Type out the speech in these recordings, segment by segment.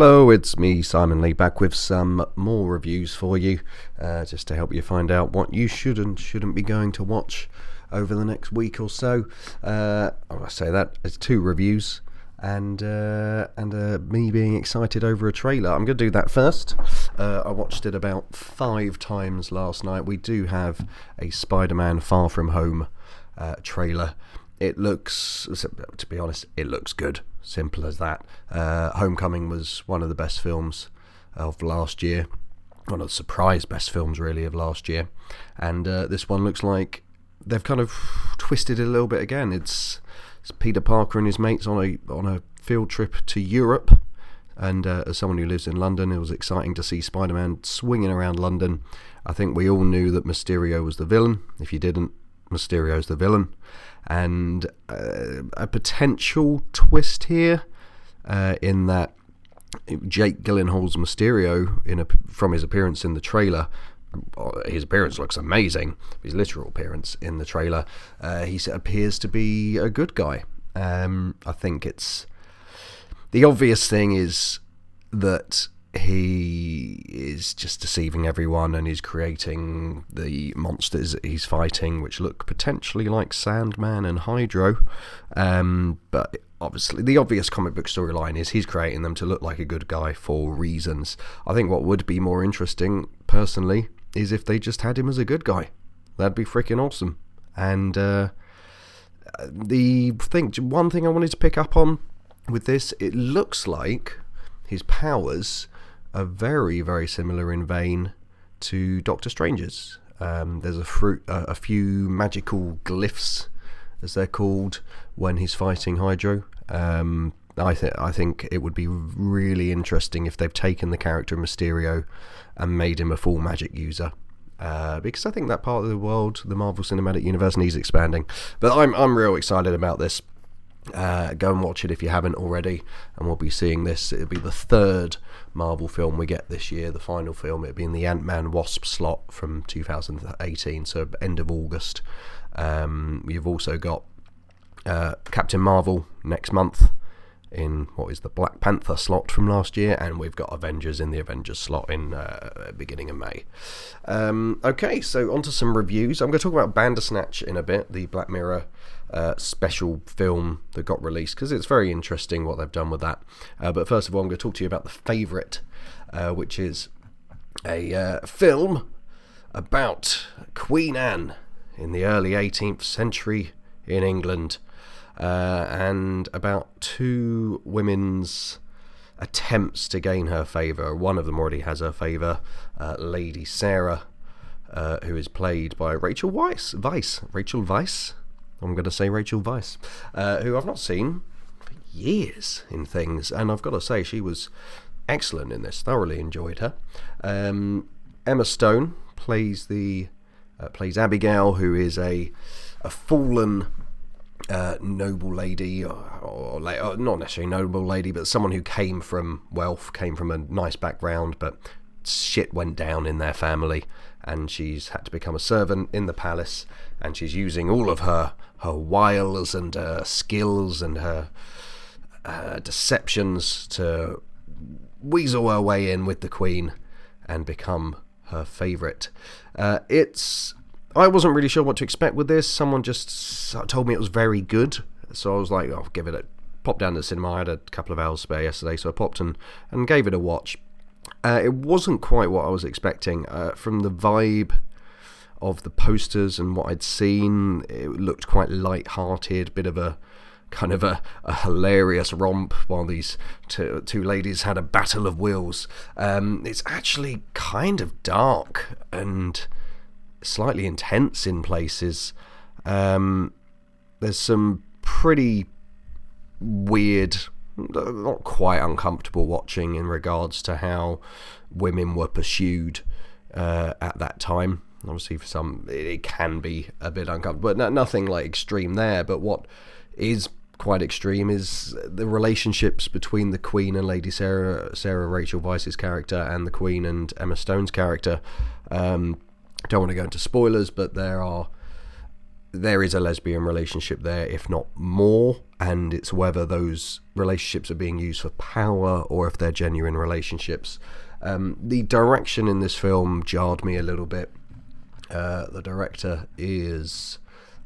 Hello, it's me, Simon Lee, back with some more reviews for you, uh, just to help you find out what you should and shouldn't be going to watch over the next week or so. Uh, oh, I say that it's two reviews and uh, and uh, me being excited over a trailer. I'm going to do that first. Uh, I watched it about five times last night. We do have a Spider-Man Far From Home uh, trailer. It looks, to be honest, it looks good. Simple as that. Uh, Homecoming was one of the best films of last year. One of the surprise best films, really, of last year. And uh, this one looks like they've kind of twisted it a little bit again. It's, it's Peter Parker and his mates on a on a field trip to Europe. And uh, as someone who lives in London, it was exciting to see Spider Man swinging around London. I think we all knew that Mysterio was the villain. If you didn't, Mysterio's the villain and uh, a potential twist here uh, in that Jake Gyllenhaal's Mysterio, in a, from his appearance in the trailer, uh, his appearance looks amazing. His literal appearance in the trailer, uh, he appears to be a good guy. Um, I think it's the obvious thing is that he is just deceiving everyone and he's creating the monsters that he's fighting, which look potentially like Sandman and Hydro. Um, but obviously, the obvious comic book storyline is he's creating them to look like a good guy for reasons. I think what would be more interesting, personally, is if they just had him as a good guy. That'd be freaking awesome. And uh, the thing, one thing I wanted to pick up on with this, it looks like his powers are very, very similar in vein to Doctor Strange's. Um, there's a, fruit, a few magical glyphs, as they're called, when he's fighting Hydro. Um, I, th- I think it would be really interesting if they've taken the character Mysterio and made him a full magic user. Uh, because I think that part of the world, the Marvel Cinematic Universe, needs expanding. But I'm I'm real excited about this. Uh, go and watch it if you haven't already, and we'll be seeing this. It'll be the third Marvel film we get this year, the final film. It'll be in the Ant Man Wasp slot from 2018, so end of August. Um, you've also got uh, Captain Marvel next month in what is the Black Panther slot from last year, and we've got Avengers in the Avengers slot in uh, beginning of May. Um, okay, so on to some reviews. I'm going to talk about Bandersnatch in a bit, the Black Mirror uh, special film that got released because it's very interesting what they've done with that. Uh, but first of all, I'm going to talk to you about The Favourite, uh, which is a uh, film about Queen Anne in the early 18th century in England uh, and about two women's attempts to gain her favour. One of them already has her favour, uh, Lady Sarah. who is played by Rachel Weisz, Vice, Rachel Weisz, I'm going to say Rachel Weisz, uh, who I've not seen for years in things, and I've got to say she was excellent in this. Thoroughly enjoyed her. Um, Emma Stone plays the uh, plays Abigail, who is a a fallen uh, noble lady, or, or, or, not necessarily noble lady, but someone who came from wealth, came from a nice background, but shit went down in their family, and she's had to become a servant in the palace, and she's using all of her her wiles and her skills and her uh, deceptions to weasel her way in with the queen and become her favourite. Uh, it's I wasn't really sure what to expect with this. Someone just told me it was very good, so I was like, "I'll give it a." Pop down to the cinema. I had a couple of hours spare yesterday, so I popped and, and gave it a watch. Uh, it wasn't quite what I was expecting. Uh, from the vibe of the posters and what I'd seen, it looked quite light-hearted, bit of a kind of a, a hilarious romp while these two, two ladies had a battle of wills. Um, it's actually kind of dark and slightly intense in places. Um, there's some pretty weird, not quite uncomfortable watching in regards to how women were pursued uh, at that time. Obviously, for some, it can be a bit uncomfortable, but nothing like extreme there. But what is quite extreme is the relationships between the Queen and Lady Sarah, Sarah Rachel Weisz's character, and the Queen and Emma Stone's character. Um, don't want to go into spoilers, but there are there is a lesbian relationship there, if not more, and it's whether those relationships are being used for power or if they're genuine relationships. Um, the direction in this film jarred me a little bit. Uh, the director is.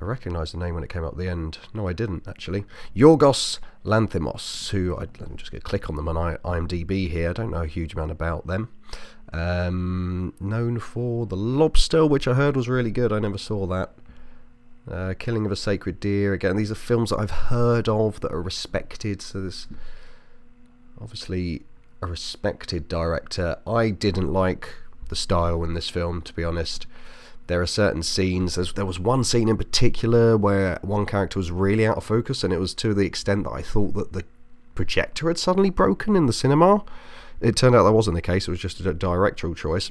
I recognised the name when it came up at the end. No, I didn't actually. Yorgos Lanthimos, who I, me just get a click on them on IMDb here. I don't know a huge amount about them. Um, known for The Lobster, which I heard was really good. I never saw that. Uh, Killing of a Sacred Deer. Again, these are films that I've heard of that are respected. So there's obviously a respected director. I didn't like the style in this film, to be honest. There are certain scenes. there was one scene in particular where one character was really out of focus, and it was to the extent that I thought that the projector had suddenly broken in the cinema. It turned out that wasn't the case. It was just a directorial choice.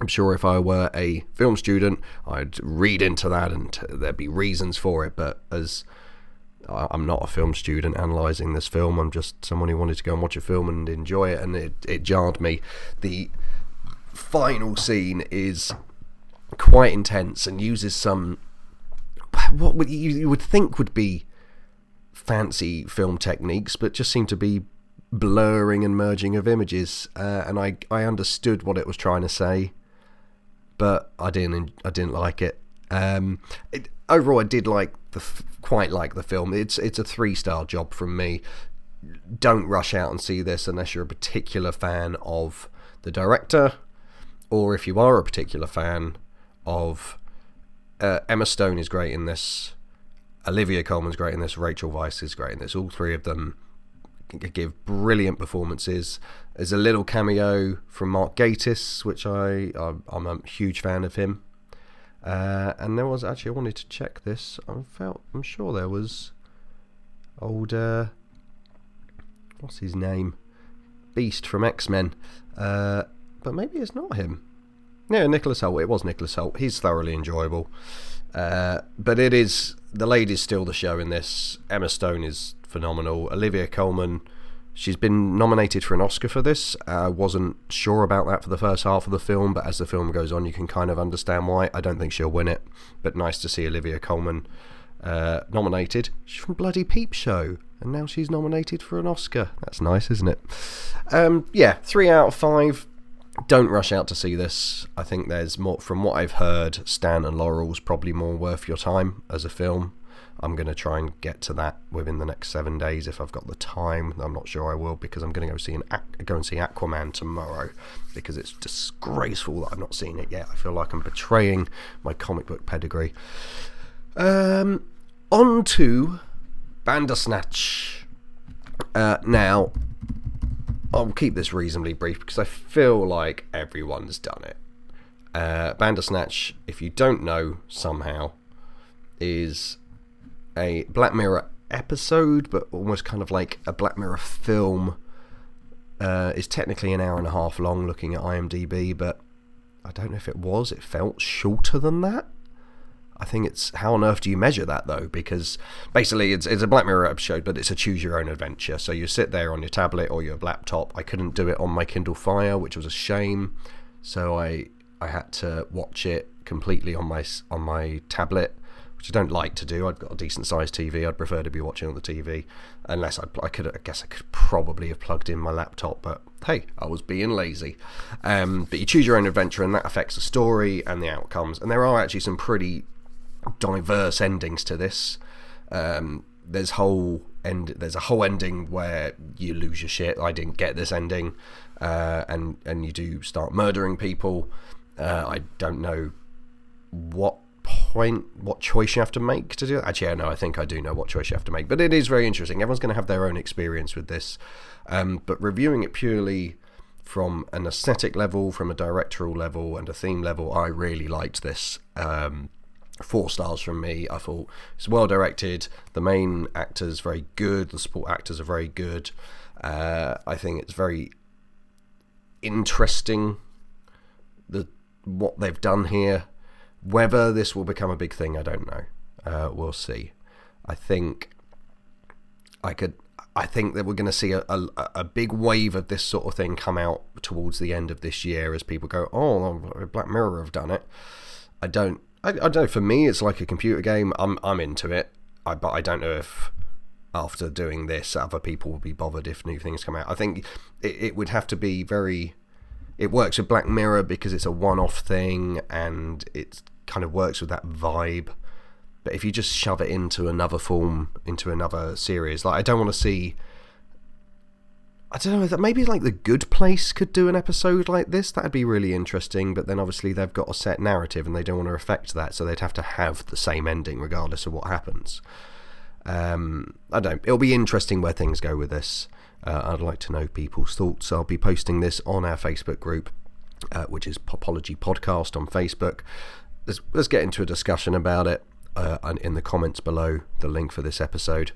I'm sure if I were a film student, I'd read into that and there'd be reasons for it. But as I'm not a film student analysing this film, I'm just someone who wanted to go and watch a film and enjoy it, and it, it jarred me. The final scene is quite intense and uses some what you would think would be fancy film techniques, but just seem to be blurring and merging of images. Uh, and I I understood what it was trying to say but I didn't I didn't like it. Um, it overall, I did like the quite like the film. It's it's a three star job from me. Don't rush out and see this unless you're a particular fan of the director, or if you are a particular fan of uh, Emma Stone is great in this. Olivia Colman's great in this. Rachel Weisz is great in this. All three of them give brilliant performances. There's a little cameo from Mark Gatiss, which I I'm a huge fan of him. Uh, and there was actually I wanted to check this. I felt I'm sure there was old uh, what's his name, Beast from X Men, uh, but maybe it's not him. Yeah, Nicholas Hoult. It was Nicholas Hoult. He's thoroughly enjoyable. Uh, but it is the lady's still the show in this. Emma Stone is phenomenal. Olivia Colman, she's been nominated for an Oscar for this. I uh, wasn't sure about that for the first half of the film, but as the film goes on, you can kind of understand why. I don't think she'll win it, but nice to see Olivia Colman uh, nominated. She's from Bloody Peep Show, and now she's nominated for an Oscar. That's nice, isn't it? Um, yeah, three out of five. Don't rush out to see this. I think there's more, from what I've heard, Stan and Laurel's probably more worth your time as a film. I'm going to try and get to that within the next seven days if I've got the time. I'm not sure I will because I'm going to go see an go and see Aquaman tomorrow because it's disgraceful that I've not seen it yet. I feel like I'm betraying my comic book pedigree. Um, on to Bandersnatch. Uh, now, I'll keep this reasonably brief because I feel like everyone's done it. Uh, Bandersnatch, if you don't know somehow, is a Black Mirror episode, but almost kind of like a Black Mirror film. Uh, is technically an hour and a half long looking at IMDb, but I don't know if it was. It felt shorter than that. I think it's how on earth do you measure that though? Because basically it's, it's a Black Mirror episode, but it's a choose your own adventure. So you sit there on your tablet or your laptop. I couldn't do it on my Kindle Fire, which was a shame. So I I had to watch it completely on my on my tablet which I don't like to do. I've got a decent sized TV. I'd prefer to be watching on the TV, unless I, I could. I guess I could probably have plugged in my laptop, but hey, I was being lazy. Um, but you choose your own adventure, and that affects the story and the outcomes. And there are actually some pretty diverse endings to this. Um, there's whole end. There's a whole ending where you lose your shit. I didn't get this ending, uh, and and you do start murdering people. Uh, I don't know what point what choice you have to make to do it. Actually, I know. I think I do know what choice you have to make, but it is very interesting. Everyone's going to have their own experience with this, um, but reviewing it purely from an aesthetic level, from a directorial level, and a theme level, I really liked this. Um, four stars from me. I thought it's well directed. The main actors very good. The support actors are very good. Uh, I think it's very interesting. The what they've done here whether this will become a big thing, I don't know. Uh, we'll see. I think I could. I think that we're going to see a, a, a big wave of this sort of thing come out towards the end of this year as people go, "Oh, Black Mirror have done it." I don't. I, I don't know. For me, it's like a computer game. I'm I'm into it. I, but I don't know if after doing this, other people will be bothered if new things come out. I think it, it would have to be very. It works with Black Mirror because it's a one-off thing and it kind of works with that vibe. But if you just shove it into another form, into another series, like I don't want to see. I don't know that maybe like the Good Place could do an episode like this. That'd be really interesting. But then obviously they've got a set narrative and they don't want to affect that, so they'd have to have the same ending regardless of what happens. Um, I don't. It'll be interesting where things go with this. Uh, I'd like to know people's thoughts. I'll be posting this on our Facebook group, uh, which is Popology Podcast on Facebook. Let's, let's get into a discussion about it uh, in the comments below. The link for this episode.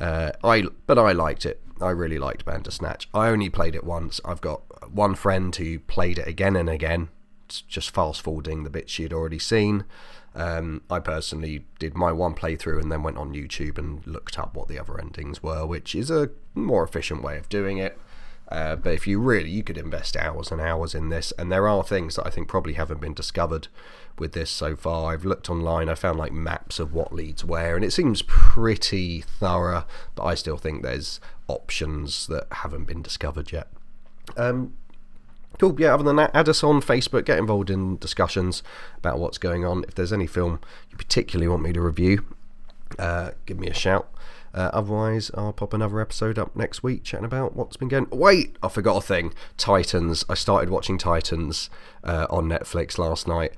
Uh, I but I liked it. I really liked Bandersnatch. I only played it once. I've got one friend who played it again and again, just fast forwarding the bits she had already seen. Um, I personally did my one playthrough and then went on YouTube and looked up what the other endings were, which is a more efficient way of doing it. Uh, but if you really, you could invest hours and hours in this, and there are things that I think probably haven't been discovered with this so far. I've looked online, I found like maps of what leads where, and it seems pretty thorough, but I still think there's options that haven't been discovered yet. Um, Cool. Yeah. Other than that, add us on Facebook. Get involved in discussions about what's going on. If there's any film you particularly want me to review, uh, give me a shout. Uh, otherwise, I'll pop another episode up next week chatting about what's been going. Wait, I forgot a thing. Titans. I started watching Titans uh, on Netflix last night.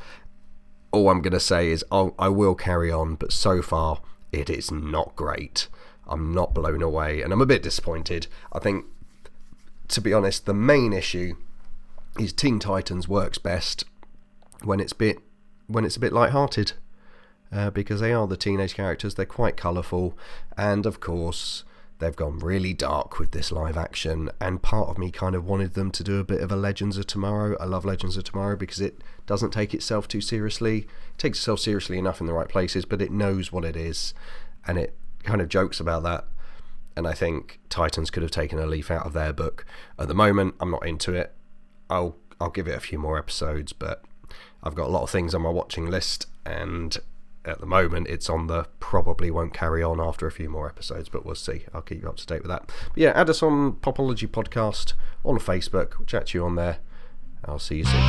All I'm gonna say is I'll, I will carry on, but so far it is not great. I'm not blown away, and I'm a bit disappointed. I think, to be honest, the main issue is Teen Titans works best when it's bit when it's a bit light-hearted, uh, because they are the teenage characters. They're quite colourful, and of course they've gone really dark with this live action. And part of me kind of wanted them to do a bit of a Legends of Tomorrow. I love Legends of Tomorrow because it doesn't take itself too seriously. It takes itself seriously enough in the right places, but it knows what it is, and it kind of jokes about that. And I think Titans could have taken a leaf out of their book. At the moment, I'm not into it. I'll I'll give it a few more episodes, but I've got a lot of things on my watching list, and at the moment it's on the probably won't carry on after a few more episodes, but we'll see. I'll keep you up to date with that. But yeah, add us on Popology Podcast on Facebook. We'll chat to you on there. I'll see you soon.